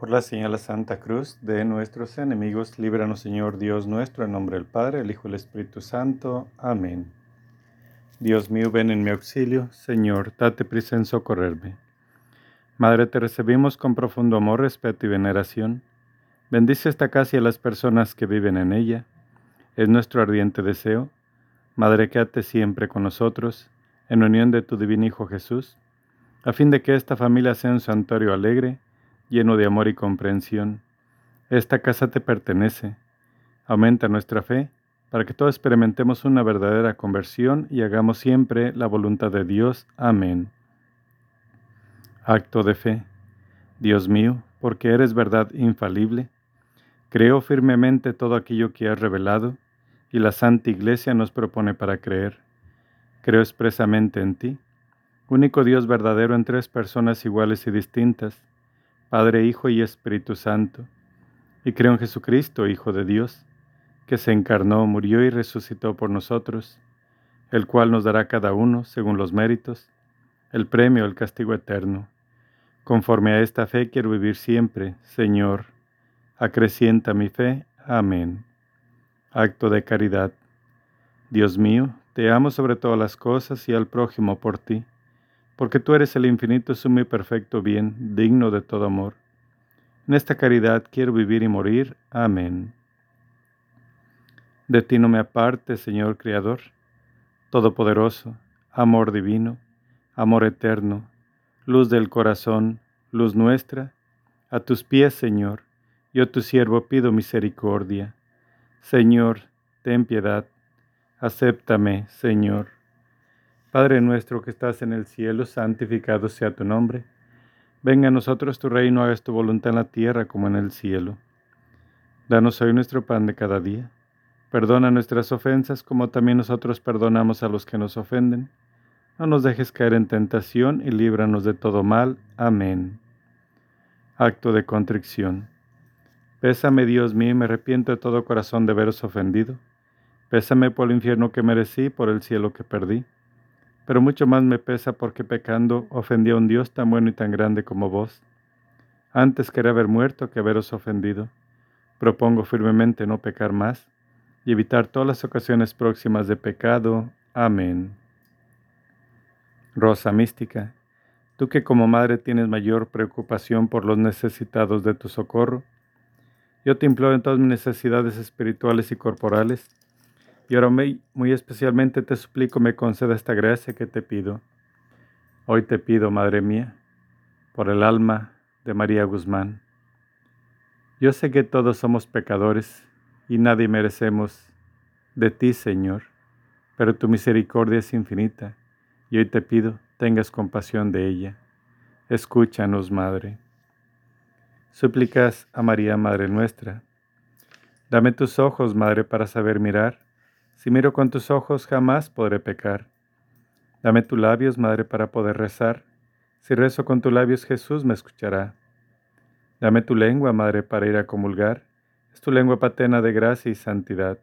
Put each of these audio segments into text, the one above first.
Por la señal Santa Cruz de nuestros enemigos, líbranos Señor Dios nuestro, en nombre del Padre, el Hijo y el Espíritu Santo. Amén. Dios mío, ven en mi auxilio. Señor, date prisa en socorrerme. Madre, te recibimos con profundo amor, respeto y veneración. Bendice esta casa y a las personas que viven en ella. Es nuestro ardiente deseo. Madre, quédate siempre con nosotros, en unión de tu divino Hijo Jesús, a fin de que esta familia sea un santuario alegre, lleno de amor y comprensión. Esta casa te pertenece. Aumenta nuestra fe para que todos experimentemos una verdadera conversión y hagamos siempre la voluntad de Dios. Amén. Acto de fe. Dios mío, porque eres verdad infalible, creo firmemente todo aquello que has revelado y la Santa Iglesia nos propone para creer. Creo expresamente en ti, único Dios verdadero en tres personas iguales y distintas Padre, Hijo y Espíritu Santo, y creo en Jesucristo, Hijo de Dios, que se encarnó, murió y resucitó por nosotros, el cual nos dará cada uno, según los méritos, el premio, el castigo eterno. Conforme a esta fe quiero vivir siempre, Señor. Acrecienta mi fe. Amén. Acto de caridad. Dios mío, te amo sobre todas las cosas y al prójimo por ti porque tú eres el infinito, sumo y perfecto bien, digno de todo amor. En esta caridad quiero vivir y morir. Amén. De ti no me aparte, Señor Creador, Todopoderoso, amor divino, amor eterno, luz del corazón, luz nuestra, a tus pies, Señor, yo tu siervo pido misericordia. Señor, ten piedad, acéptame, Señor. Padre nuestro que estás en el cielo, santificado sea tu nombre. Venga a nosotros tu reino, hagas tu voluntad en la tierra como en el cielo. Danos hoy nuestro pan de cada día. Perdona nuestras ofensas como también nosotros perdonamos a los que nos ofenden. No nos dejes caer en tentación y líbranos de todo mal. Amén. Acto de contrición. Pésame, Dios mío, y me arrepiento de todo corazón de veros ofendido. Pésame por el infierno que merecí, por el cielo que perdí pero mucho más me pesa porque pecando ofendí a un Dios tan bueno y tan grande como vos. Antes quería haber muerto que haberos ofendido. Propongo firmemente no pecar más y evitar todas las ocasiones próximas de pecado. Amén. Rosa mística, tú que como madre tienes mayor preocupación por los necesitados de tu socorro, yo te imploro en todas mis necesidades espirituales y corporales, y ahora muy especialmente te suplico me conceda esta gracia que te pido. Hoy te pido, Madre mía, por el alma de María Guzmán. Yo sé que todos somos pecadores y nadie merecemos de ti, Señor, pero tu misericordia es infinita y hoy te pido tengas compasión de ella. Escúchanos, Madre. Súplicas a María, Madre nuestra. Dame tus ojos, Madre, para saber mirar si miro con tus ojos jamás podré pecar. Dame tus labios, Madre, para poder rezar. Si rezo con tus labios Jesús me escuchará. Dame tu lengua, Madre, para ir a comulgar. Es tu lengua patena de gracia y santidad.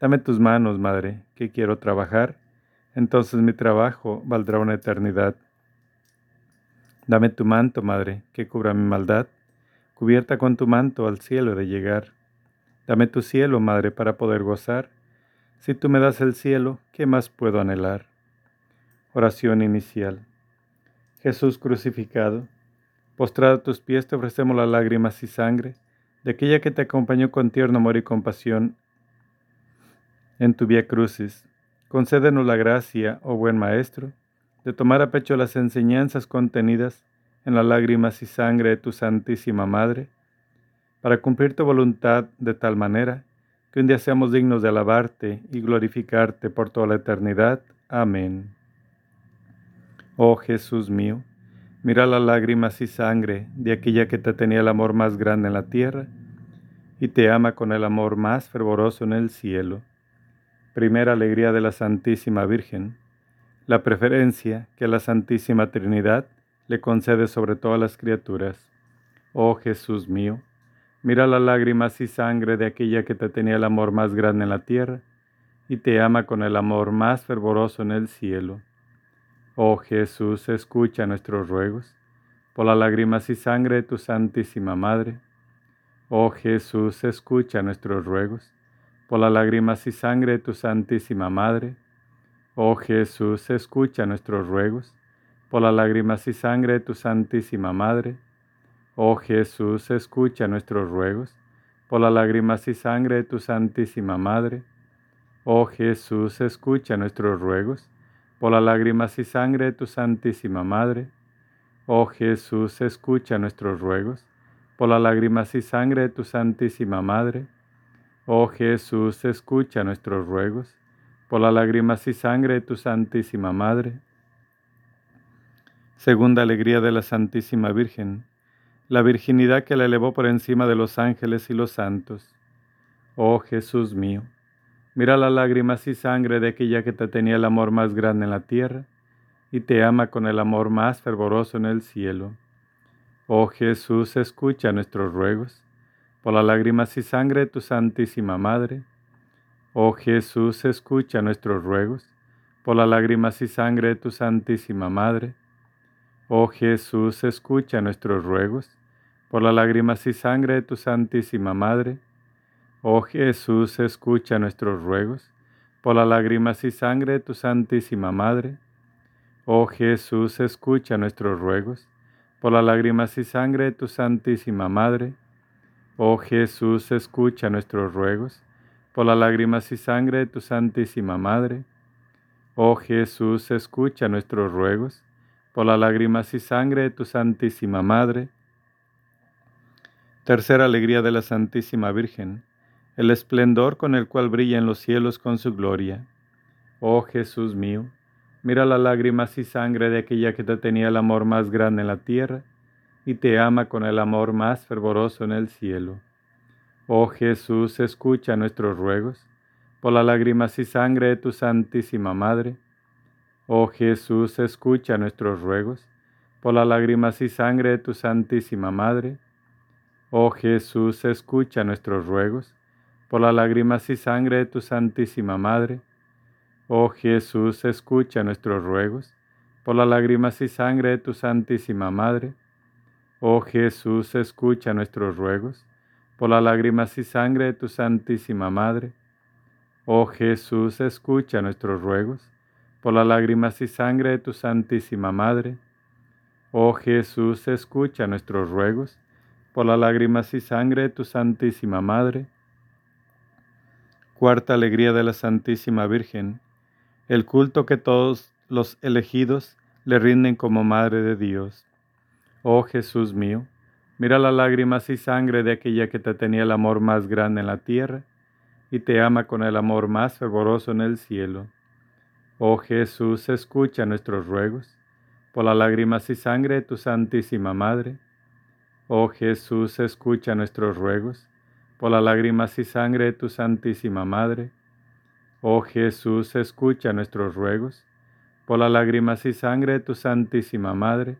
Dame tus manos, Madre, que quiero trabajar. Entonces mi trabajo valdrá una eternidad. Dame tu manto, Madre, que cubra mi maldad. Cubierta con tu manto al cielo de llegar. Dame tu cielo, Madre, para poder gozar si tú me das el cielo, ¿qué más puedo anhelar? Oración inicial. Jesús crucificado, postrado a tus pies te ofrecemos las lágrimas y sangre de aquella que te acompañó con tierno amor y compasión en tu vía crucis. Concédenos la gracia, oh buen Maestro, de tomar a pecho las enseñanzas contenidas en las lágrimas y sangre de tu Santísima Madre, para cumplir tu voluntad de tal manera que un día seamos dignos de alabarte y glorificarte por toda la eternidad. Amén. Oh Jesús mío, mira las lágrimas y sangre de aquella que te tenía el amor más grande en la tierra y te ama con el amor más fervoroso en el cielo. Primera alegría de la Santísima Virgen, la preferencia que la Santísima Trinidad le concede sobre todas las criaturas. Oh Jesús mío, Mira las lágrimas y sangre de aquella que te tenía el amor más grande en la tierra y te ama con el amor más fervoroso en el cielo. Oh Jesús, escucha nuestros ruegos, por las lágrimas y sangre de tu Santísima Madre. Oh Jesús, escucha nuestros ruegos, por las lágrimas y sangre de tu Santísima Madre. Oh Jesús, escucha nuestros ruegos, por las lágrimas y sangre de tu Santísima Madre. Oh Jesús, escucha nuestros ruegos, por las lágrimas y sangre de tu Santísima Madre. Oh Jesús, escucha nuestros ruegos, por las lágrimas y sangre de tu Santísima Madre. Oh Jesús, escucha nuestros ruegos, por las lágrimas y sangre de tu Santísima Madre. Oh Jesús, escucha nuestros ruegos, por las lágrimas y sangre de tu Santísima Madre. Segunda alegría de la Santísima Virgen, la virginidad que la elevó por encima de los ángeles y los santos. Oh Jesús mío, mira las lágrimas y sangre de aquella que te tenía el amor más grande en la tierra y te ama con el amor más fervoroso en el cielo. Oh Jesús, escucha nuestros ruegos, por las lágrimas y sangre de tu Santísima Madre. Oh Jesús, escucha nuestros ruegos, por las lágrimas y sangre de tu Santísima Madre. Oh Jesús, escucha nuestros ruegos, por las lágrimas y sangre de tu Santísima Madre. Oh Jesús, escucha nuestros ruegos, por las lágrimas y sangre de tu Santísima Madre. Oh Jesús, escucha nuestros ruegos, por las lágrimas y sangre de tu Santísima Madre. Oh Jesús, escucha nuestros ruegos, por las lágrimas y sangre de tu Santísima Madre. Oh Jesús, escucha nuestros ruegos, por las lágrimas y sangre de tu Santísima Madre. Tercera alegría de la Santísima Virgen, el esplendor con el cual brilla en los cielos con su gloria. Oh Jesús mío, Mira las lágrimas y sangre de aquella que te tenía el amor más grande en la tierra y te ama con el amor más fervoroso en el cielo. Oh Jesús, escucha nuestros ruegos por las lágrimas y sangre de tu Santísima Madre. Oh Jesús, escucha nuestros ruegos por las lágrimas y sangre de tu Santísima Madre. Oh Jesús, escucha nuestros ruegos por las lágrimas y sangre de tu Santísima Madre. Oh Jesús, escucha nuestros ruegos, por las lágrimas y sangre de tu Santísima Madre. Oh Jesús, escucha nuestros ruegos, por las lágrimas y sangre de tu Santísima Madre. Oh Jesús, escucha nuestros ruegos, por las lágrimas y sangre de tu Santísima Madre. Oh Jesús, escucha nuestros ruegos, por las lágrimas y sangre de tu Santísima Madre. Cuarta alegría de la Santísima Virgen el culto que todos los elegidos le rinden como Madre de Dios. Oh Jesús mío, mira las lágrimas y sangre de aquella que te tenía el amor más grande en la tierra y te ama con el amor más fervoroso en el cielo. Oh Jesús, escucha nuestros ruegos por las lágrimas y sangre de tu Santísima Madre. Oh Jesús, escucha nuestros ruegos por las lágrimas y sangre de tu Santísima Madre. Oh Jesús, escucha nuestros ruegos, por las lágrimas y sangre de tu Santísima Madre.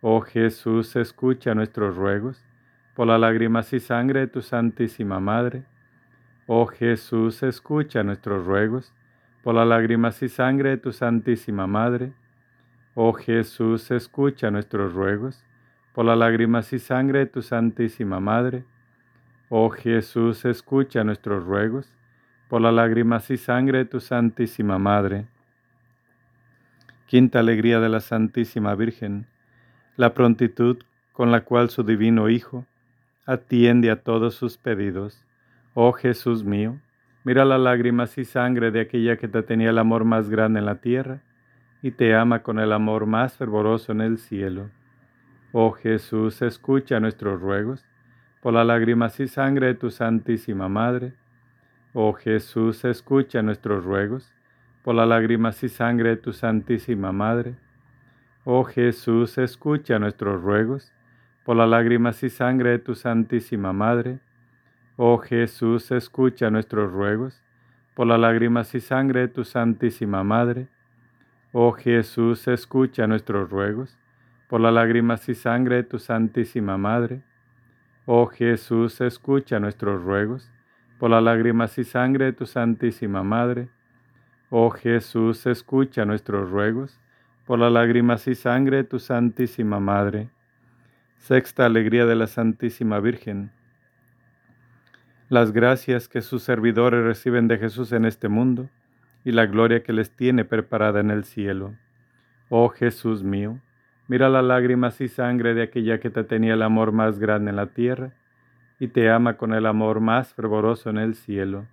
Oh Jesús, escucha nuestros ruegos, por las lágrimas y sangre de tu Santísima Madre. Oh Jesús, escucha nuestros ruegos, por las lágrimas y sangre de tu Santísima Madre. Oh Jesús, escucha nuestros ruegos, por las lágrimas y sangre de tu Santísima Madre. Oh Jesús, escucha nuestros ruegos, por las lágrimas y sangre de tu Santísima Madre. Quinta alegría de la Santísima Virgen, la prontitud con la cual su divino Hijo atiende a todos sus pedidos. Oh Jesús mío, mira las lágrimas y sangre de aquella que te tenía el amor más grande en la tierra y te ama con el amor más fervoroso en el cielo. Oh Jesús, escucha nuestros ruegos por las lágrimas y sangre de tu Santísima Madre Oh Jesús, escucha nuestros ruegos por las lágrimas y sangre de tu Santísima Madre. Oh Jesús, escucha nuestros ruegos por las lágrimas y sangre de tu Santísima Madre. Oh Jesús, escucha nuestros ruegos por las lágrimas y sangre de tu Santísima Madre. Oh Jesús, escucha nuestros ruegos por las lágrimas y sangre de tu Santísima Madre. Oh Jesús, escucha nuestros ruegos por las lágrimas y sangre de tu Santísima Madre. Oh Jesús, escucha nuestros ruegos, por las lágrimas y sangre de tu Santísima Madre. Sexta alegría de la Santísima Virgen. Las gracias que sus servidores reciben de Jesús en este mundo y la gloria que les tiene preparada en el cielo. Oh Jesús mío, mira las lágrimas y sangre de aquella que te tenía el amor más grande en la tierra y te ama con el amor más fervoroso en el cielo.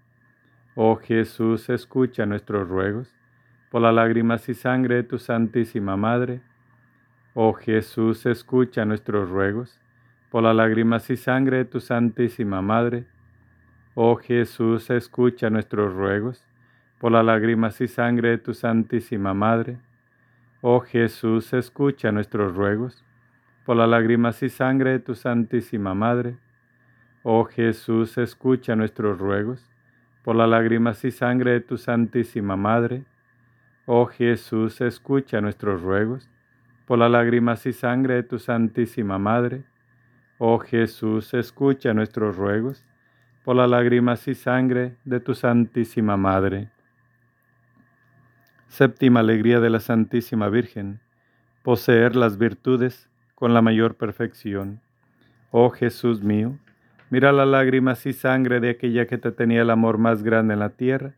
Oh Jesús, escucha nuestros ruegos por las lágrimas y sangre de tu Santísima Madre. Oh Jesús, escucha nuestros ruegos, por las lágrimas y sangre de tu Santísima Madre. Oh Jesús, escucha nuestros ruegos, por las lágrimas y sangre de tu Santísima Madre. Oh Jesús, escucha nuestros ruegos, por las lágrimas y sangre de tu Santísima Madre. Oh Jesús, escucha nuestros ruegos, por las lágrimas y sangre de tu Santísima Madre. Oh Jesús, escucha nuestros ruegos, por las lágrimas y sangre de tu Santísima Madre. Oh Jesús, escucha nuestros ruegos, por las lágrimas y sangre de tu Santísima Madre. Séptima alegría de la Santísima Virgen, poseer las virtudes con la mayor perfección. Oh Jesús mío, mira las lágrimas y sangre de aquella que te tenía el amor más grande en la tierra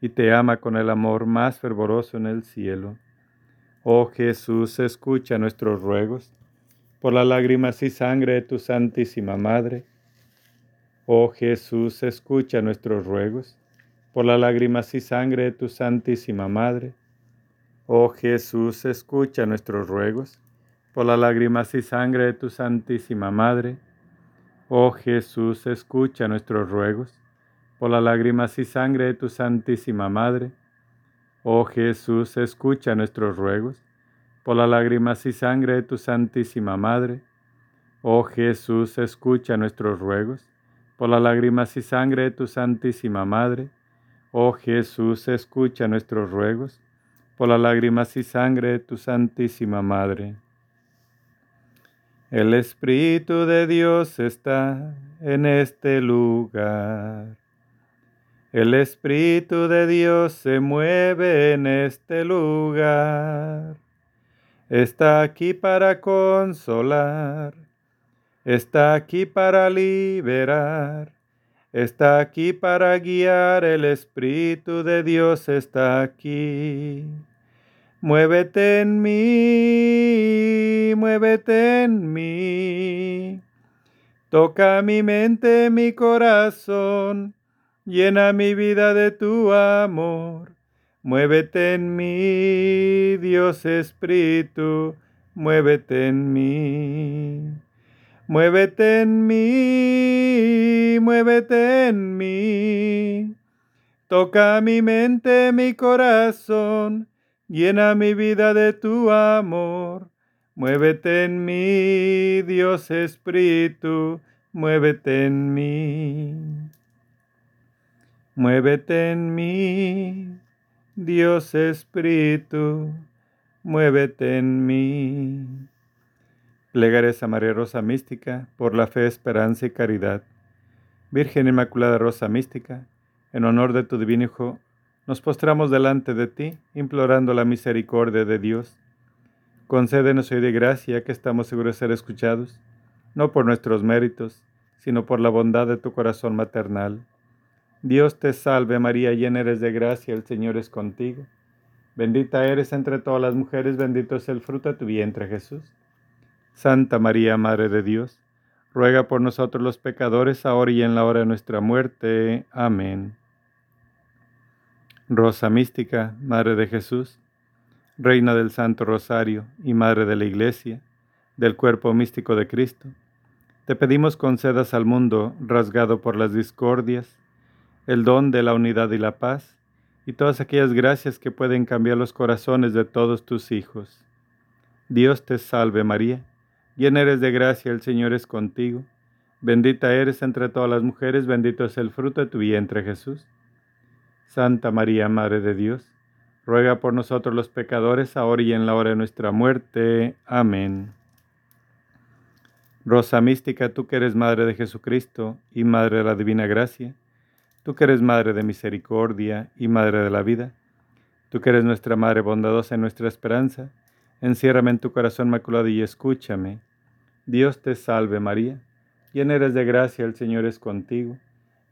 y te ama con el amor más fervoroso en el cielo. Oh Jesús, escucha nuestros ruegos por las lágrimas y sangre de tu Santísima Madre. Oh Jesús, escucha nuestros ruegos por las lágrimas y sangre de tu Santísima Madre. Oh Jesús, escucha nuestros ruegos por las lágrimas y sangre de tu Santísima Madre. Oh Jesús, escucha nuestros ruegos por las lágrimas y sangre de tu Santísima Madre. Oh Jesús, escucha nuestros ruegos, por las lágrimas y sangre de tu Santísima Madre. Oh Jesús, escucha nuestros ruegos, por las lágrimas y sangre de tu Santísima Madre. Oh Jesús, escucha nuestros ruegos, por las lágrimas y sangre de tu Santísima Madre. El Espíritu de Dios está en este lugar. El Espíritu de Dios se mueve en este lugar. Está aquí para consolar. Está aquí para liberar. Está aquí para guiar. El Espíritu de Dios está aquí. Muévete en mí, muévete en mí. Toca mi mente, mi corazón Llena mi vida de tu amor. Muévete en mí, Dios Espíritu, muévete en mí. Muévete en mí, muévete en mí. Toca mi mente, mi corazón, llena mi vida de tu amor. Muévete en mí, Dios Espíritu, muévete en mí. Muévete en mí, Dios Espíritu, muévete en mí. Plegares a María Rosa Mística por la fe, esperanza y caridad. Virgen Inmaculada Rosa Mística, en honor de tu divino Hijo, nos postramos delante de ti, implorando la misericordia de Dios. Concédenos hoy de gracia que estamos seguros de ser escuchados, no por nuestros méritos, sino por la bondad de tu corazón maternal Dios te salve María, llena eres de gracia, el Señor es contigo. Bendita eres entre todas las mujeres, bendito es el fruto de tu vientre Jesús. Santa María, Madre de Dios, ruega por nosotros los pecadores, ahora y en la hora de nuestra muerte. Amén. Rosa mística, Madre de Jesús, Reina del Santo Rosario y Madre de la Iglesia, del cuerpo místico de Cristo, te pedimos concedas al mundo rasgado por las discordias, el don de la unidad y la paz, y todas aquellas gracias que pueden cambiar los corazones de todos tus hijos. Dios te salve María, llena eres de gracia, el Señor es contigo, bendita eres entre todas las mujeres, bendito es el fruto de tu vientre Jesús. Santa María, Madre de Dios, ruega por nosotros los pecadores, ahora y en la hora de nuestra muerte. Amén. Rosa mística, tú que eres Madre de Jesucristo y Madre de la Divina Gracia, tú que eres Madre de Misericordia y Madre de la Vida, Tú que eres nuestra Madre bondadosa y nuestra esperanza, enciérrame en tu corazón maculado y escúchame. Dios te salve María, llena eres de gracia, el Señor es contigo.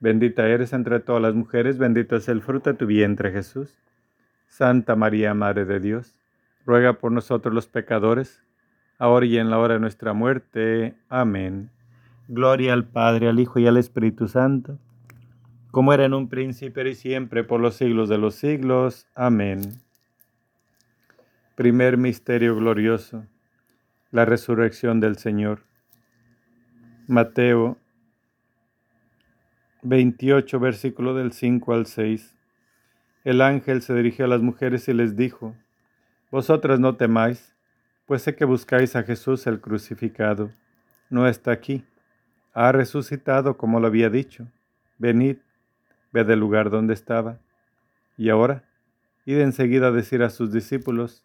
Bendita eres entre todas las mujeres, bendito es el fruto de tu vientre Jesús. Santa María, Madre de Dios, ruega por nosotros los pecadores, ahora y en la hora de nuestra muerte. Amén. Gloria al Padre, al Hijo y al Espíritu Santo como era en un principio y siempre por los siglos de los siglos. Amén. Primer misterio glorioso, la resurrección del Señor. Mateo 28, versículo del 5 al 6. El ángel se dirigió a las mujeres y les dijo, Vosotras no temáis, pues sé que buscáis a Jesús el crucificado. No está aquí, ha resucitado como lo había dicho. Venid ve del lugar donde estaba. Y ahora, id enseguida a decir a sus discípulos,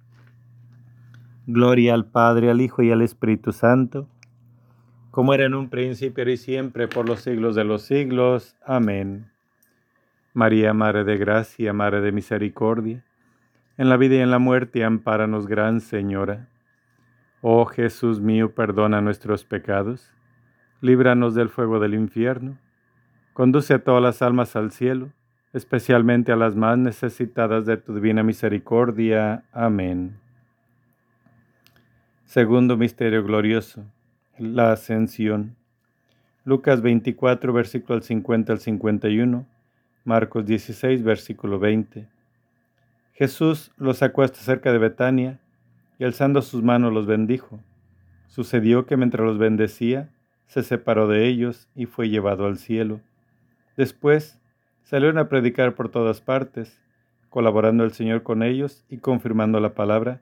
Gloria al Padre, al Hijo y al Espíritu Santo, como era en un principio y siempre, por los siglos de los siglos. Amén. María, Madre de Gracia, Madre de Misericordia, en la vida y en la muerte, ampáranos, Gran Señora. Oh Jesús mío, perdona nuestros pecados, líbranos del fuego del infierno, conduce a todas las almas al cielo, especialmente a las más necesitadas de tu divina misericordia. Amén. Segundo misterio glorioso, la ascensión. Lucas 24, versículo 50 al 51, Marcos 16, versículo 20. Jesús los sacó hasta cerca de Betania y alzando sus manos los bendijo. Sucedió que mientras los bendecía, se separó de ellos y fue llevado al cielo. Después salieron a predicar por todas partes, colaborando el Señor con ellos y confirmando la palabra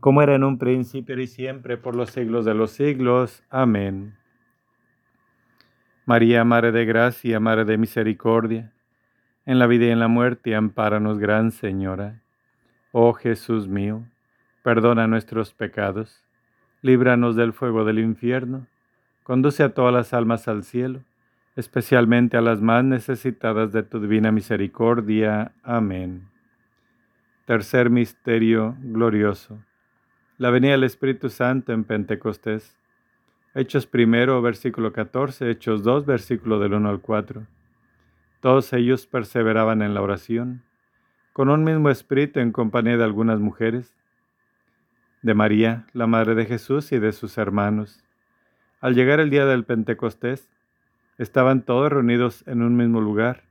como era en un principio y siempre, por los siglos de los siglos. Amén. María, Madre de Gracia, Madre de Misericordia, en la vida y en la muerte, ampáranos, Gran Señora. Oh Jesús mío, perdona nuestros pecados, líbranos del fuego del infierno, conduce a todas las almas al cielo, especialmente a las más necesitadas de tu divina misericordia. Amén. Tercer Misterio Glorioso la venida del Espíritu Santo en Pentecostés. Hechos primero, versículo 14, Hechos 2, versículo del 1 al 4. Todos ellos perseveraban en la oración, con un mismo espíritu en compañía de algunas mujeres, de María, la Madre de Jesús y de sus hermanos. Al llegar el día del Pentecostés, estaban todos reunidos en un mismo lugar.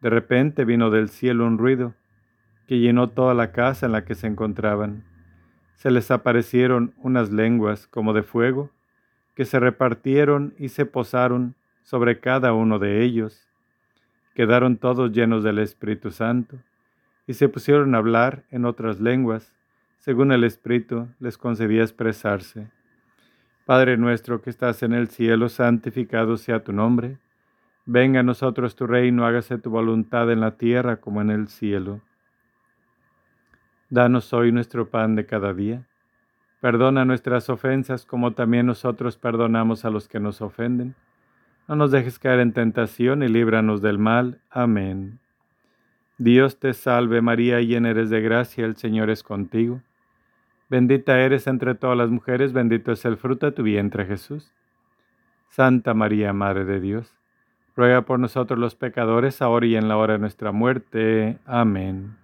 De repente vino del cielo un ruido que llenó toda la casa en la que se encontraban se les aparecieron unas lenguas como de fuego, que se repartieron y se posaron sobre cada uno de ellos. Quedaron todos llenos del Espíritu Santo y se pusieron a hablar en otras lenguas, según el Espíritu les concedía expresarse. Padre nuestro que estás en el cielo, santificado sea tu nombre. Venga a nosotros tu reino, hágase tu voluntad en la tierra como en el cielo. Danos hoy nuestro pan de cada día. Perdona nuestras ofensas como también nosotros perdonamos a los que nos ofenden. No nos dejes caer en tentación y líbranos del mal. Amén. Dios te salve María, llena eres de gracia, el Señor es contigo. Bendita eres entre todas las mujeres, bendito es el fruto de tu vientre Jesús. Santa María, Madre de Dios, ruega por nosotros los pecadores, ahora y en la hora de nuestra muerte. Amén.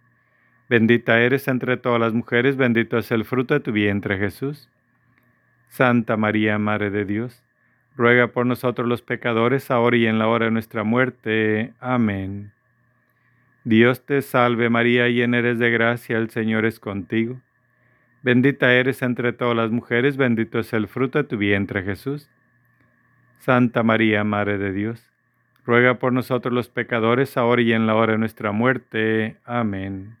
Bendita eres entre todas las mujeres, bendito es el fruto de tu vientre Jesús. Santa María, Madre de Dios, ruega por nosotros los pecadores, ahora y en la hora de nuestra muerte. Amén. Dios te salve María, llena eres de gracia, el Señor es contigo. Bendita eres entre todas las mujeres, bendito es el fruto de tu vientre Jesús. Santa María, Madre de Dios, ruega por nosotros los pecadores, ahora y en la hora de nuestra muerte. Amén.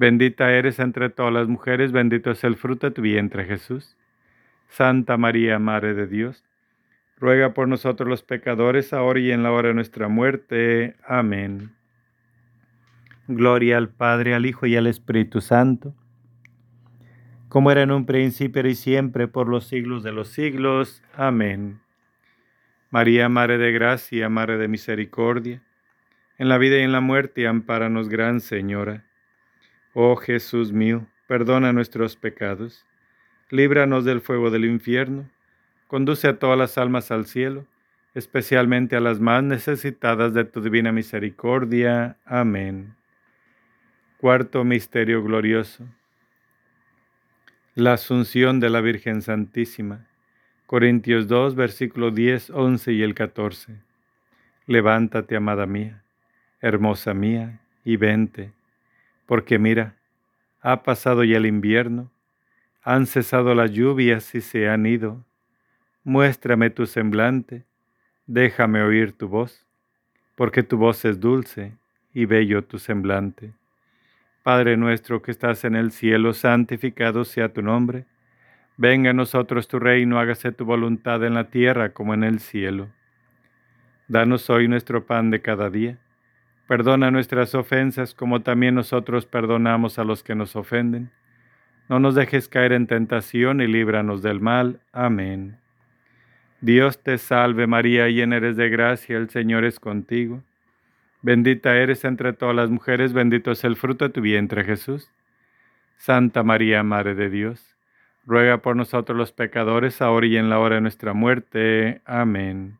Bendita eres entre todas las mujeres, bendito es el fruto de tu vientre Jesús. Santa María, Madre de Dios, ruega por nosotros los pecadores, ahora y en la hora de nuestra muerte. Amén. Gloria al Padre, al Hijo y al Espíritu Santo, como era en un principio y siempre, por los siglos de los siglos. Amén. María, Madre de Gracia, Madre de Misericordia, en la vida y en la muerte, ampáranos, Gran Señora. Oh Jesús mío, perdona nuestros pecados, líbranos del fuego del infierno, conduce a todas las almas al cielo, especialmente a las más necesitadas de tu divina misericordia. Amén. Cuarto Misterio Glorioso. La Asunción de la Virgen Santísima. Corintios 2, versículo 10, 11 y el 14. Levántate, amada mía, hermosa mía, y vente, porque mira, ha pasado ya el invierno, han cesado las lluvias y se han ido. Muéstrame tu semblante, déjame oír tu voz, porque tu voz es dulce y bello tu semblante. Padre nuestro que estás en el cielo, santificado sea tu nombre. Venga a nosotros tu reino, hágase tu voluntad en la tierra como en el cielo. Danos hoy nuestro pan de cada día. Perdona nuestras ofensas como también nosotros perdonamos a los que nos ofenden. No nos dejes caer en tentación y líbranos del mal. Amén. Dios te salve María, llena eres de gracia, el Señor es contigo. Bendita eres entre todas las mujeres, bendito es el fruto de tu vientre Jesús. Santa María, Madre de Dios, ruega por nosotros los pecadores, ahora y en la hora de nuestra muerte. Amén.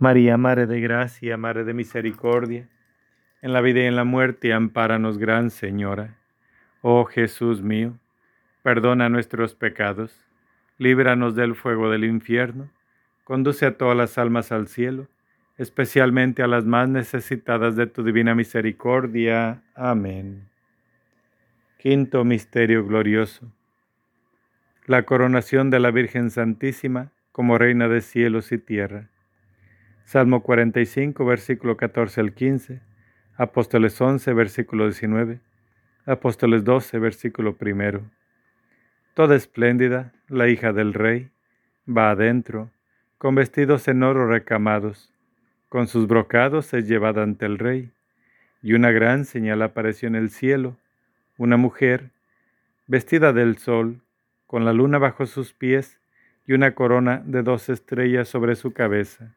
María, Madre de Gracia, Madre de Misericordia, en la vida y en la muerte, ampáranos, Gran Señora. Oh Jesús mío, perdona nuestros pecados, líbranos del fuego del infierno, conduce a todas las almas al cielo, especialmente a las más necesitadas de tu divina misericordia. Amén. Quinto Misterio Glorioso. La coronación de la Virgen Santísima como Reina de cielos y tierra. Salmo 45, versículo 14 al 15. Apóstoles 11, versículo 19. Apóstoles 12, versículo 1. Toda espléndida, la hija del rey, va adentro, con vestidos en oro recamados. Con sus brocados es llevada ante el rey. Y una gran señal apareció en el cielo, una mujer, vestida del sol, con la luna bajo sus pies y una corona de dos estrellas sobre su cabeza.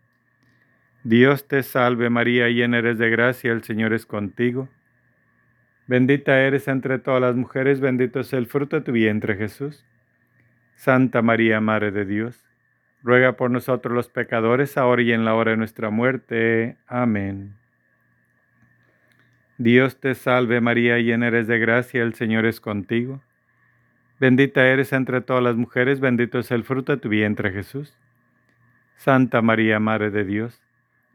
Dios te salve María, llena eres de gracia, el Señor es contigo. Bendita eres entre todas las mujeres, bendito es el fruto de tu vientre Jesús. Santa María, Madre de Dios, ruega por nosotros los pecadores, ahora y en la hora de nuestra muerte. Amén. Dios te salve María, llena eres de gracia, el Señor es contigo. Bendita eres entre todas las mujeres, bendito es el fruto de tu vientre Jesús. Santa María, Madre de Dios,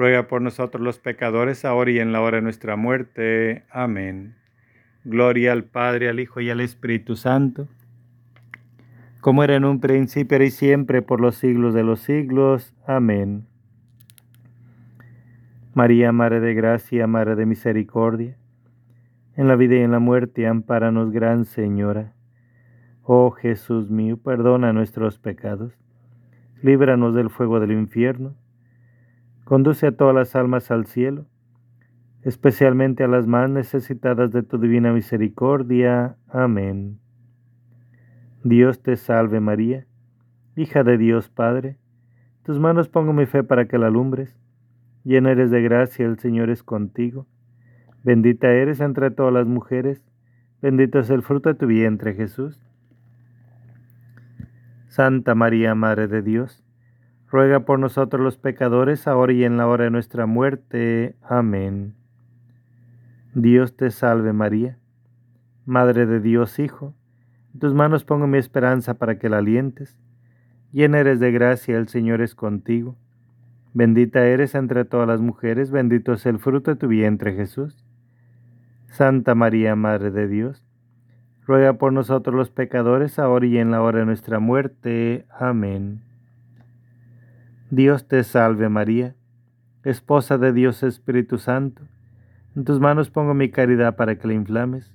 ruega por nosotros los pecadores, ahora y en la hora de nuestra muerte. Amén. Gloria al Padre, al Hijo y al Espíritu Santo como era en un principio y siempre por los siglos de los siglos. Amén. María, Madre de Gracia, Madre de Misericordia, en la vida y en la muerte, ampáranos, Gran Señora. Oh Jesús mío, perdona nuestros pecados, líbranos del fuego del infierno, conduce a todas las almas al cielo, especialmente a las más necesitadas de tu divina misericordia. Amén. Dios te salve María, hija de Dios Padre, tus manos pongo mi fe para que la alumbres. Llena eres de gracia, el Señor es contigo. Bendita eres entre todas las mujeres, bendito es el fruto de tu vientre Jesús. Santa María, Madre de Dios, ruega por nosotros los pecadores, ahora y en la hora de nuestra muerte. Amén. Dios te salve María, Madre de Dios Hijo, en tus manos pongo mi esperanza para que la alientes. Llena eres de gracia, el Señor es contigo. Bendita eres entre todas las mujeres, bendito es el fruto de tu vientre Jesús. Santa María, Madre de Dios, ruega por nosotros los pecadores, ahora y en la hora de nuestra muerte. Amén. Dios te salve María, esposa de Dios Espíritu Santo. En tus manos pongo mi caridad para que la inflames,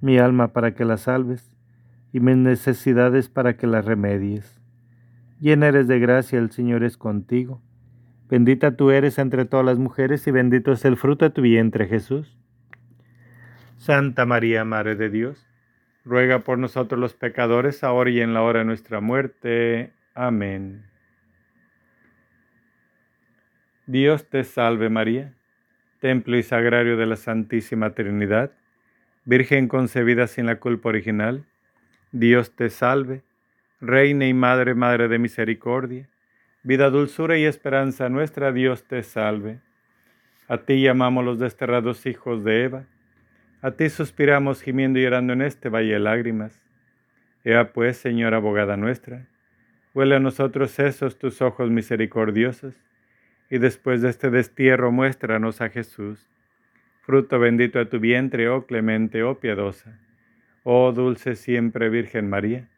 mi alma para que la salves y mis necesidades para que las remedies. Llena eres de gracia, el Señor es contigo. Bendita tú eres entre todas las mujeres y bendito es el fruto de tu vientre, Jesús. Santa María, Madre de Dios, ruega por nosotros los pecadores, ahora y en la hora de nuestra muerte. Amén. Dios te salve María, templo y sagrario de la Santísima Trinidad, Virgen concebida sin la culpa original Dios te salve, Reina y Madre, Madre de Misericordia, vida, dulzura y esperanza nuestra, Dios te salve. A ti llamamos los desterrados hijos de Eva, a ti suspiramos gimiendo y llorando en este valle de lágrimas. Ea pues, Señora abogada nuestra, huele a nosotros esos tus ojos misericordiosos, y después de este destierro muéstranos a Jesús, fruto bendito de tu vientre, oh clemente, oh piadosa. Oh dulce siempre Virgen María,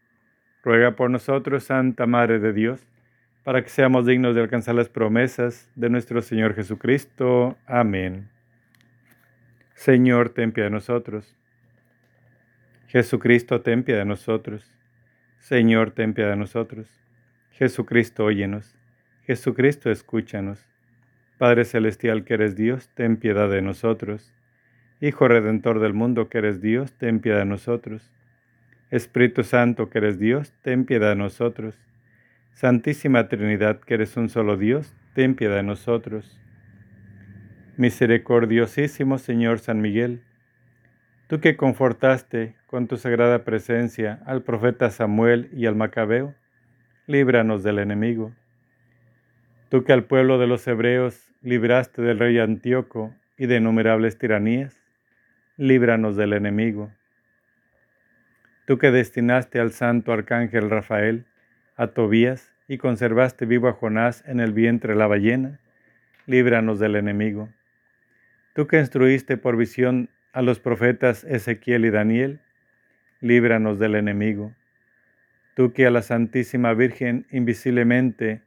ruega por nosotros, Santa Madre de Dios, para que seamos dignos de alcanzar las promesas de nuestro Señor Jesucristo. Amén. Señor, ten de nosotros. Jesucristo, ten de nosotros. Señor, ten de nosotros. Jesucristo, óyenos. Jesucristo, escúchanos. Padre Celestial que eres Dios, ten piedad de nosotros. Hijo Redentor del mundo que eres Dios, ten piedad de nosotros. Espíritu Santo que eres Dios, ten piedad de nosotros. Santísima Trinidad, que eres un solo Dios, ten piedad de nosotros. Misericordiosísimo Señor San Miguel, tú que confortaste con tu sagrada presencia al profeta Samuel y al Macabeo, líbranos del enemigo. Tú que al pueblo de los hebreos libraste del rey Antíoco y de innumerables tiranías, líbranos del enemigo. Tú que destinaste al santo arcángel Rafael, a Tobías y conservaste vivo a Jonás en el vientre de la ballena, líbranos del enemigo. Tú que instruiste por visión a los profetas Ezequiel y Daniel, líbranos del enemigo. Tú que a la Santísima Virgen invisiblemente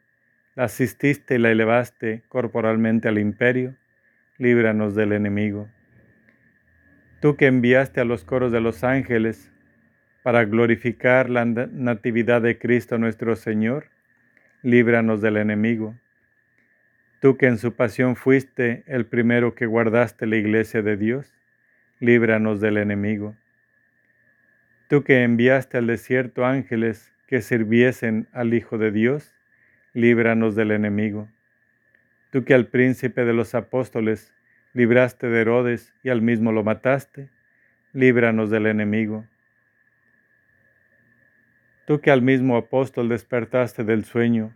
la asististe y la elevaste corporalmente al imperio, líbranos del enemigo. Tú que enviaste a los coros de los ángeles para glorificar la natividad de Cristo nuestro Señor, líbranos del enemigo. Tú que en su pasión fuiste el primero que guardaste la iglesia de Dios, líbranos del enemigo. Tú que enviaste al desierto ángeles que sirviesen al Hijo de Dios, líbranos del enemigo. Tú que al príncipe de los apóstoles libraste de Herodes y al mismo lo mataste, líbranos del enemigo. Tú que al mismo apóstol despertaste del sueño,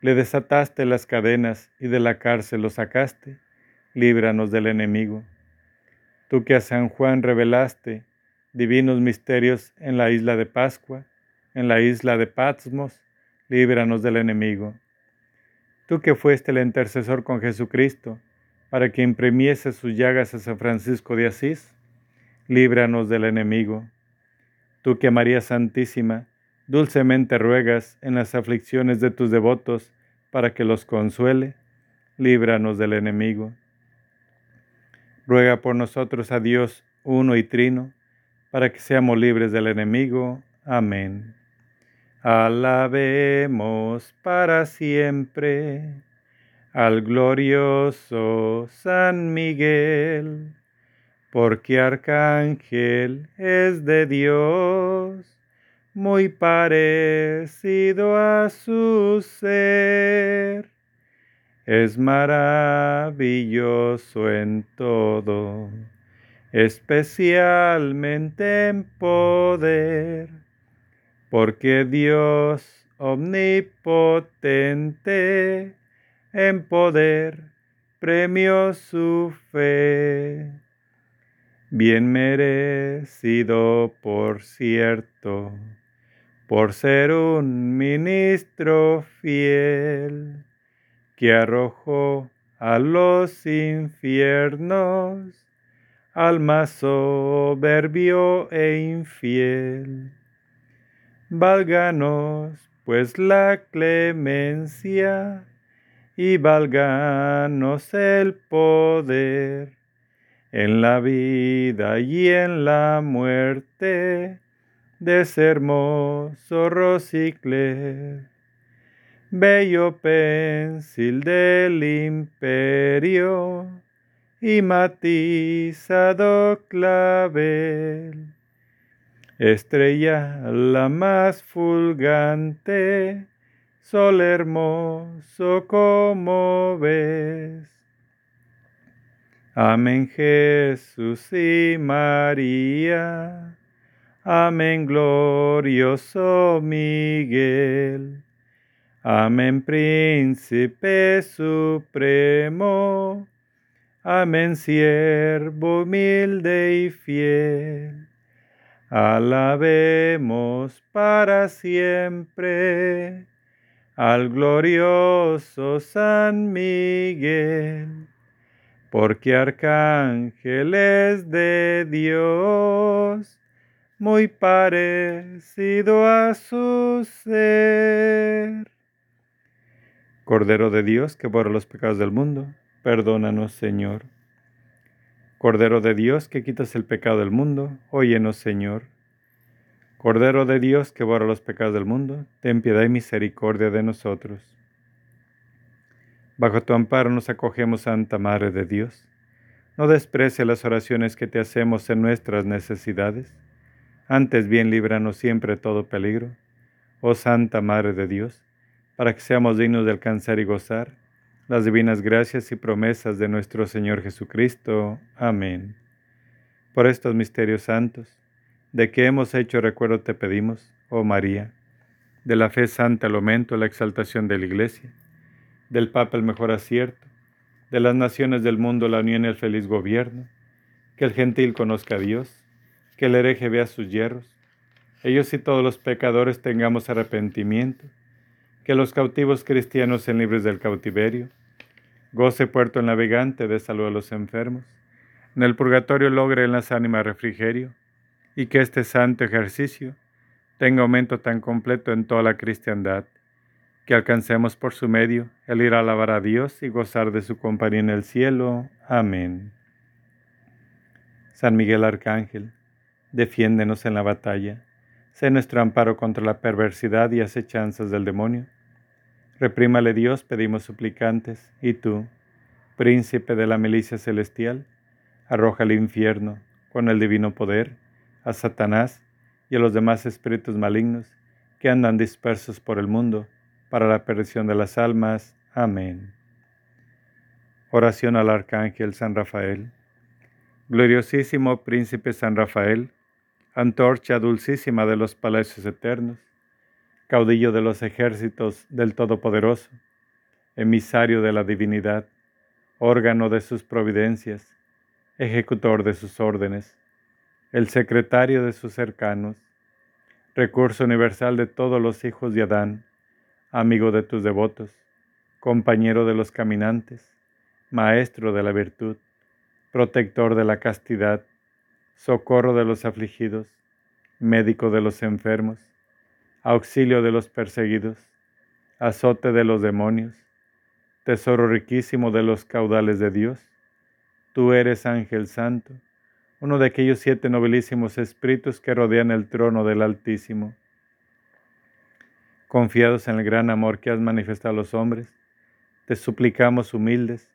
le desataste las cadenas y de la cárcel lo sacaste, líbranos del enemigo. Tú que a San Juan revelaste divinos misterios en la isla de Pascua, en la isla de Patmos, líbranos del enemigo. Tú que fuiste el intercesor con Jesucristo, para que imprimiese sus llagas a San Francisco de Asís, líbranos del enemigo. Tú que María Santísima, dulcemente ruegas en las aflicciones de tus devotos para que los consuele, líbranos del enemigo. Ruega por nosotros a Dios uno y trino, para que seamos libres del enemigo. Amén. Alabemos para siempre al glorioso San Miguel, porque arcángel es de Dios muy parecido a su ser. Es maravilloso en todo, especialmente en poder, porque Dios omnipotente en poder premió su fe. Bien merecido, por cierto por ser un ministro fiel que arrojó a los infiernos al más soberbio e infiel. Válganos pues la clemencia y válganos el poder en la vida y en la muerte de ese hermoso rosicler, bello pensil del imperio y matizado clavel, estrella la más fulgante, sol hermoso como ves. Amén Jesús y María Amén, glorioso Miguel. Amén, príncipe supremo. Amén, siervo humilde y fiel. Alabemos para siempre al glorioso San Miguel, porque arcángel es de Dios muy parecido a su ser. Cordero de Dios que borra los pecados del mundo, perdónanos, Señor. Cordero de Dios que quitas el pecado del mundo, óyenos, Señor. Cordero de Dios que borra los pecados del mundo, ten piedad y misericordia de nosotros. Bajo tu amparo nos acogemos, Santa Madre de Dios. No desprecie las oraciones que te hacemos en nuestras necesidades. Antes bien líbranos siempre de todo peligro. Oh Santa Madre de Dios para que seamos dignos de alcanzar y gozar las divinas gracias y promesas de nuestro Señor Jesucristo. Amén. Por estos misterios santos, de que hemos hecho recuerdo te pedimos, oh María, de la fe santa el aumento, la exaltación de la Iglesia, del Papa el mejor acierto, de las naciones del mundo la unión y el feliz gobierno, que el gentil conozca a Dios, que el hereje vea sus hierros, ellos y todos los pecadores tengamos arrepentimiento, que los cautivos cristianos sean libres del cautiverio, goce puerto navegante de salud a los enfermos, en el purgatorio logre en las ánimas refrigerio, y que este santo ejercicio tenga aumento tan completo en toda la cristiandad, que alcancemos por su medio el ir a alabar a Dios y gozar de su compañía en el cielo. Amén. San Miguel Arcángel, defiéndenos en la batalla, sé nuestro amparo contra la perversidad y acechanzas del demonio Reprímale Dios, pedimos suplicantes, y tú, príncipe de la milicia celestial, arroja al infierno, con el divino poder, a Satanás y a los demás espíritus malignos que andan dispersos por el mundo, para la perdición de las almas. Amén. Oración al Arcángel San Rafael. Gloriosísimo Príncipe San Rafael, antorcha dulcísima de los palacios eternos, caudillo de los ejércitos del Todopoderoso, emisario de la divinidad, órgano de sus providencias, ejecutor de sus órdenes, el secretario de sus cercanos, recurso universal de todos los hijos de Adán, amigo de tus devotos, compañero de los caminantes, maestro de la virtud, protector de la castidad, socorro de los afligidos, médico de los enfermos, auxilio de los perseguidos, azote de los demonios, tesoro riquísimo de los caudales de Dios. Tú eres ángel santo, uno de aquellos siete nobilísimos espíritus que rodean el trono del Altísimo. Confiados en el gran amor que has manifestado a los hombres, te suplicamos humildes,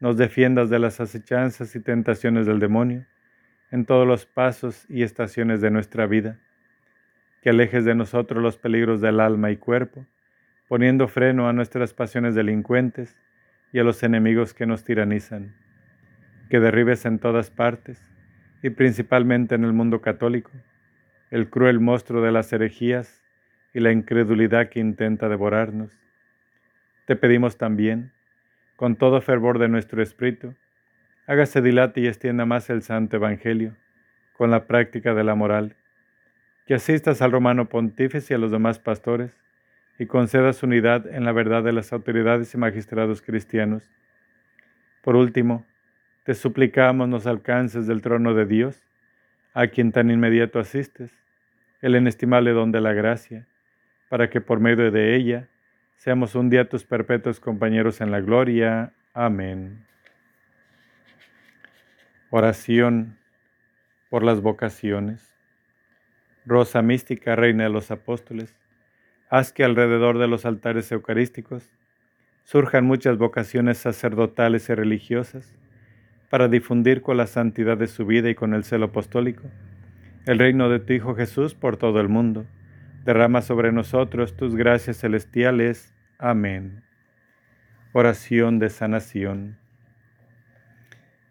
nos defiendas de las acechanzas y tentaciones del demonio en todos los pasos y estaciones de nuestra vida que alejes de nosotros los peligros del alma y cuerpo, poniendo freno a nuestras pasiones delincuentes y a los enemigos que nos tiranizan, que derribes en todas partes, y principalmente en el mundo católico, el cruel monstruo de las herejías y la incredulidad que intenta devorarnos. Te pedimos también, con todo fervor de nuestro espíritu, hágase dilate y extienda más el santo Evangelio, con la práctica de la moral, que asistas al romano pontífice y a los demás pastores, y concedas unidad en la verdad de las autoridades y magistrados cristianos. Por último, te suplicamos nos alcances del trono de Dios, a quien tan inmediato asistes, el inestimable don de la gracia, para que por medio de ella seamos un día tus perpetuos compañeros en la gloria. Amén. Oración por las vocaciones. Rosa mística, reina de los apóstoles, haz que alrededor de los altares eucarísticos surjan muchas vocaciones sacerdotales y religiosas para difundir con la santidad de su vida y con el celo apostólico el reino de tu Hijo Jesús por todo el mundo. Derrama sobre nosotros tus gracias celestiales. Amén. Oración de sanación.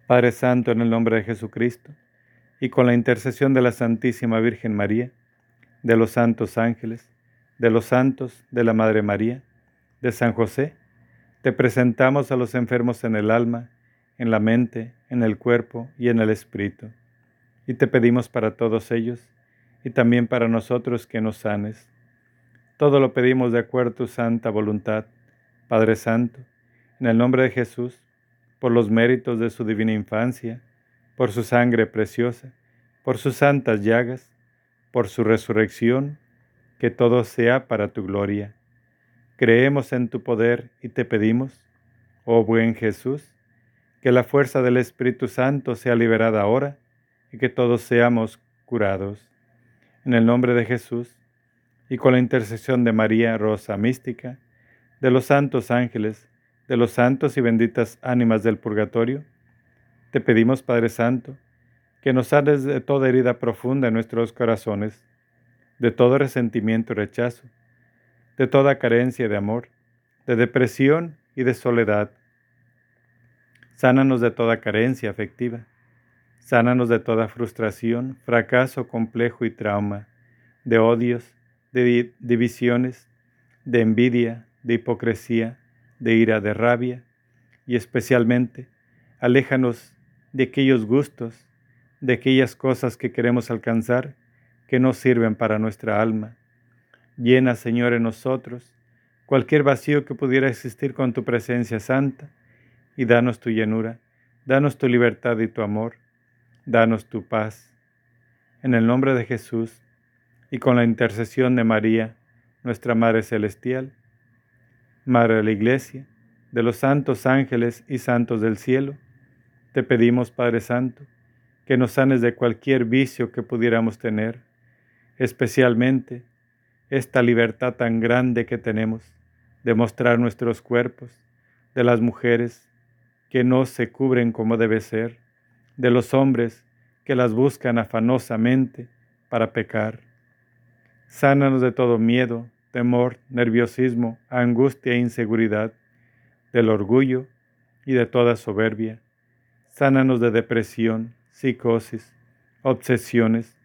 Padre Santo, en el nombre de Jesucristo, y con la intercesión de la Santísima Virgen María, de los santos ángeles, de los santos, de la Madre María, de San José, te presentamos a los enfermos en el alma, en la mente, en el cuerpo y en el espíritu. Y te pedimos para todos ellos y también para nosotros que nos sanes. Todo lo pedimos de acuerdo a tu santa voluntad, Padre Santo, en el nombre de Jesús, por los méritos de su divina infancia, por su sangre preciosa, por sus santas llagas, por su resurrección, que todo sea para tu gloria. Creemos en tu poder y te pedimos, oh buen Jesús, que la fuerza del Espíritu Santo sea liberada ahora y que todos seamos curados. En el nombre de Jesús y con la intercesión de María Rosa Mística, de los santos ángeles, de los santos y benditas ánimas del purgatorio, te pedimos, Padre Santo, que nos sanes de toda herida profunda en nuestros corazones, de todo resentimiento y rechazo, de toda carencia de amor, de depresión y de soledad. Sánanos de toda carencia afectiva, sánanos de toda frustración, fracaso complejo y trauma, de odios, de divisiones, de envidia, de hipocresía, de ira, de rabia, y especialmente, aléjanos de aquellos gustos, de aquellas cosas que queremos alcanzar que no sirven para nuestra alma. Llena, Señor, en nosotros cualquier vacío que pudiera existir con tu presencia santa y danos tu llenura, danos tu libertad y tu amor, danos tu paz. En el nombre de Jesús y con la intercesión de María, nuestra Madre Celestial, Madre de la Iglesia, de los santos ángeles y santos del cielo, te pedimos, Padre Santo, que nos sanes de cualquier vicio que pudiéramos tener, especialmente esta libertad tan grande que tenemos de mostrar nuestros cuerpos, de las mujeres que no se cubren como debe ser, de los hombres que las buscan afanosamente para pecar. Sánanos de todo miedo, temor, nerviosismo, angustia e inseguridad, del orgullo y de toda soberbia. Sánanos de depresión, psicosis, obsesiones,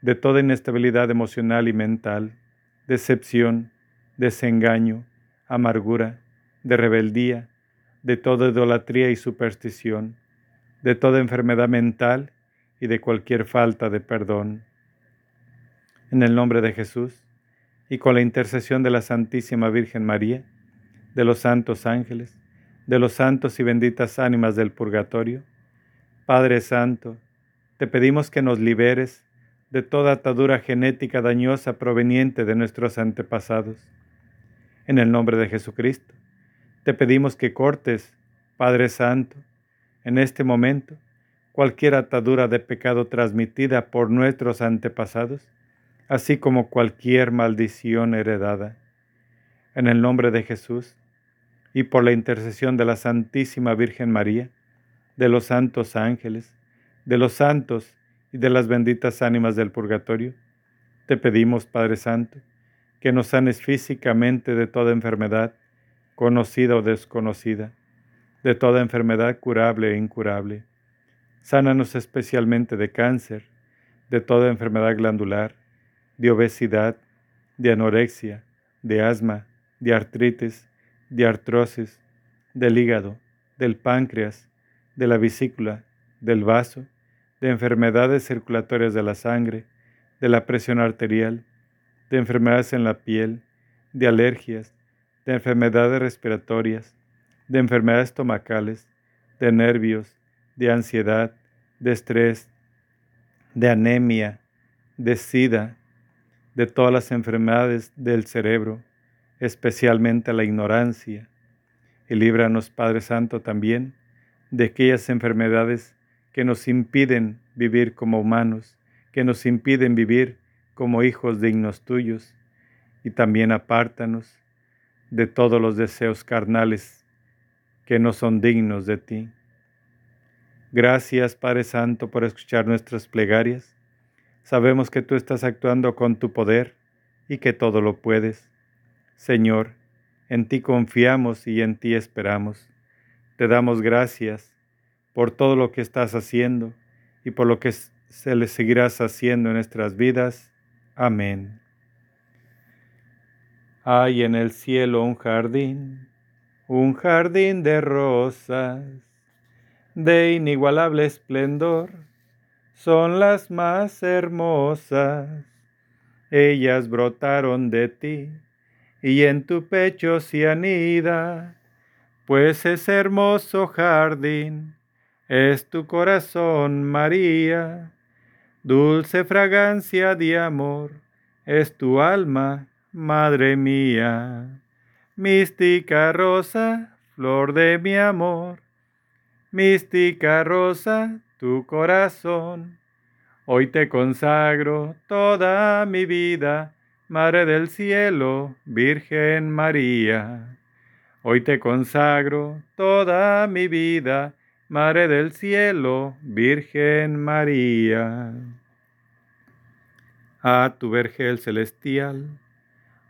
de toda inestabilidad emocional y mental, decepción, desengaño, amargura, de rebeldía, de toda idolatría y superstición, de toda enfermedad mental y de cualquier falta de perdón. En el nombre de Jesús, y con la intercesión de la Santísima Virgen María, de los santos ángeles, de los santos y benditas ánimas del purgatorio, Padre Santo, te pedimos que nos liberes de toda atadura genética dañosa proveniente de nuestros antepasados. En el nombre de Jesucristo, te pedimos que cortes, Padre Santo, en este momento, cualquier atadura de pecado transmitida por nuestros antepasados así como cualquier maldición heredada. En el nombre de Jesús y por la intercesión de la Santísima Virgen María, de los santos ángeles, de los santos y de las benditas ánimas del purgatorio, te pedimos, Padre Santo, que nos sanes físicamente de toda enfermedad, conocida o desconocida, de toda enfermedad curable e incurable. Sánanos especialmente de cáncer, de toda enfermedad glandular, de obesidad, de anorexia, de asma, de artritis, de artrosis, del hígado, del páncreas, de la vesícula, del vaso, de enfermedades circulatorias de la sangre, de la presión arterial, de enfermedades en la piel, de alergias, de enfermedades respiratorias, de enfermedades estomacales, de nervios, de ansiedad, de estrés, de anemia, de sida, de todas las enfermedades del cerebro, especialmente la ignorancia. Y líbranos, Padre Santo, también de aquellas enfermedades que nos impiden vivir como humanos, que nos impiden vivir como hijos dignos tuyos. Y también apártanos de todos los deseos carnales que no son dignos de ti. Gracias, Padre Santo, por escuchar nuestras plegarias Sabemos que tú estás actuando con tu poder y que todo lo puedes. Señor, en ti confiamos y en ti esperamos. Te damos gracias por todo lo que estás haciendo y por lo que se le seguirás haciendo en nuestras vidas. Amén. Hay en el cielo un jardín, un jardín de rosas, de inigualable esplendor son las más hermosas. Ellas brotaron de ti y en tu pecho se anida, pues ese hermoso jardín es tu corazón, María. Dulce fragancia de amor es tu alma, Madre mía. mística rosa, flor de mi amor, mística rosa, tu corazón. Hoy te consagro toda mi vida, Madre del Cielo, Virgen María. Hoy te consagro toda mi vida, Madre del Cielo, Virgen María. A tu vergel celestial,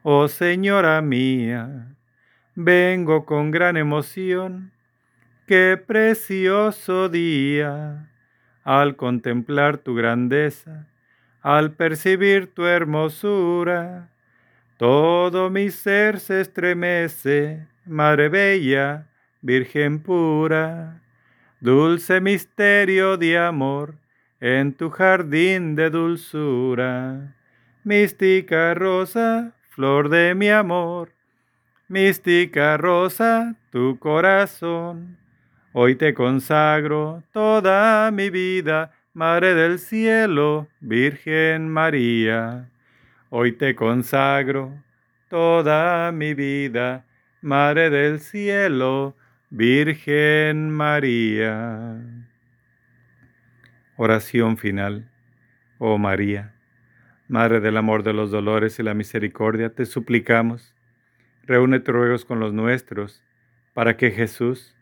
oh Señora mía, vengo con gran emoción, qué precioso día. Al contemplar tu grandeza, al percibir tu hermosura, todo mi ser se estremece, Madre Bella, Virgen pura, dulce misterio de amor, en tu jardín de dulzura, mística rosa, flor de mi amor, mística rosa, tu corazón. Hoy te consagro toda mi vida, Madre del Cielo, Virgen María. Hoy te consagro toda mi vida, Madre del Cielo, Virgen María. Oración final. Oh María, Madre del amor de los dolores y la misericordia, te suplicamos, reúne tus ruegos con los nuestros, para que Jesús,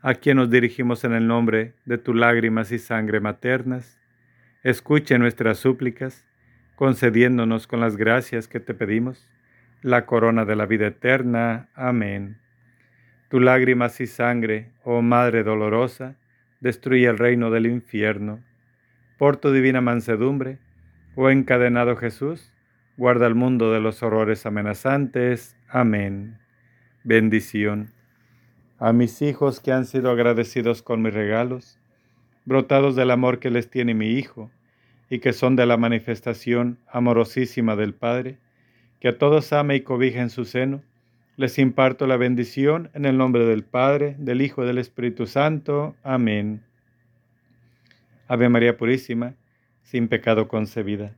a quien nos dirigimos en el nombre de tus lágrimas y sangre maternas, escuche nuestras súplicas, concediéndonos con las gracias que te pedimos, la corona de la vida eterna. Amén. Tu lágrimas y sangre, oh Madre dolorosa, destruye el reino del infierno. Por tu divina mansedumbre, oh encadenado Jesús, guarda el mundo de los horrores amenazantes. Amén. Bendición a mis hijos que han sido agradecidos con mis regalos, brotados del amor que les tiene mi Hijo, y que son de la manifestación amorosísima del Padre, que a todos ama y cobija en su seno, les imparto la bendición en el nombre del Padre, del Hijo y del Espíritu Santo. Amén. Ave María Purísima, sin pecado concebida.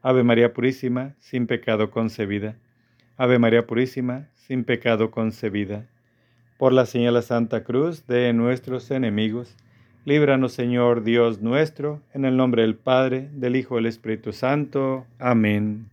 Ave María Purísima, sin pecado concebida. Ave María Purísima, sin pecado concebida por la señal Santa Cruz de nuestros enemigos. Líbranos, Señor Dios nuestro, en el nombre del Padre, del Hijo y del Espíritu Santo. Amén.